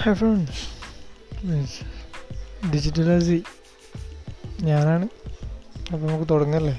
Hi friends ഡിജിറ്റലൈസി ഞാനാണ്. അപ്പോൾ നമുക്ക് തുടങ്ങല്ലേ?